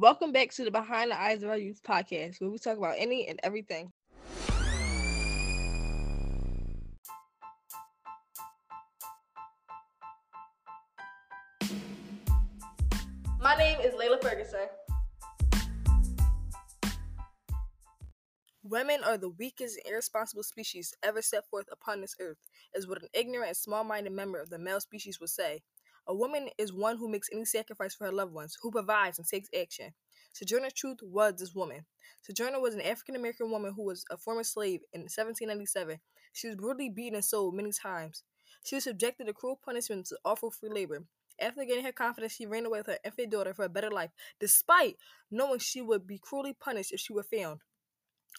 Welcome back to the Behind the Eyes of Our Youth podcast, where we talk about any and everything. My name is Layla Ferguson. Women are the weakest and irresponsible species ever set forth upon this earth, is what an ignorant and small minded member of the male species would say. A woman is one who makes any sacrifice for her loved ones, who provides and takes action. Sojourner Truth was this woman. Sojourner was an African American woman who was a former slave in 1797. She was brutally beaten and sold many times. She was subjected to cruel punishments to awful free labor. After gaining her confidence, she ran away with her infant daughter for a better life, despite knowing she would be cruelly punished if she were found.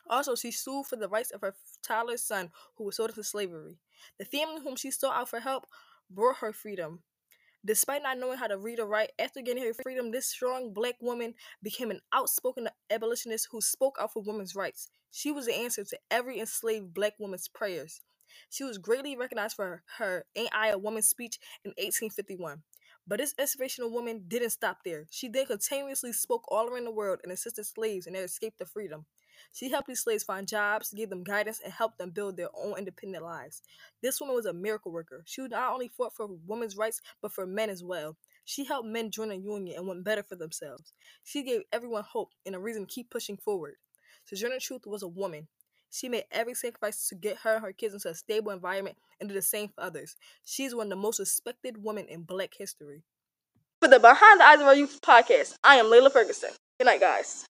Also, she sued for the rights of her childless son who was sold into slavery. The family whom she sought out for help brought her freedom. Despite not knowing how to read or write, after getting her freedom, this strong black woman became an outspoken abolitionist who spoke out for women's rights. She was the answer to every enslaved black woman's prayers. She was greatly recognized for her Ain't I a Woman speech in 1851. But this inspirational woman didn't stop there. She then continuously spoke all around the world and assisted slaves in their escape to freedom. She helped these slaves find jobs, gave them guidance, and helped them build their own independent lives. This woman was a miracle worker. She not only fought for women's rights, but for men as well. She helped men join a union and want better for themselves. She gave everyone hope and a reason to keep pushing forward. Sojourner Truth was a woman. She made every sacrifice to get her and her kids into a stable environment and did the same for others. She's one of the most respected women in black history. For the Behind the Eyes of Our Youth podcast, I am Layla Ferguson. Good night, guys.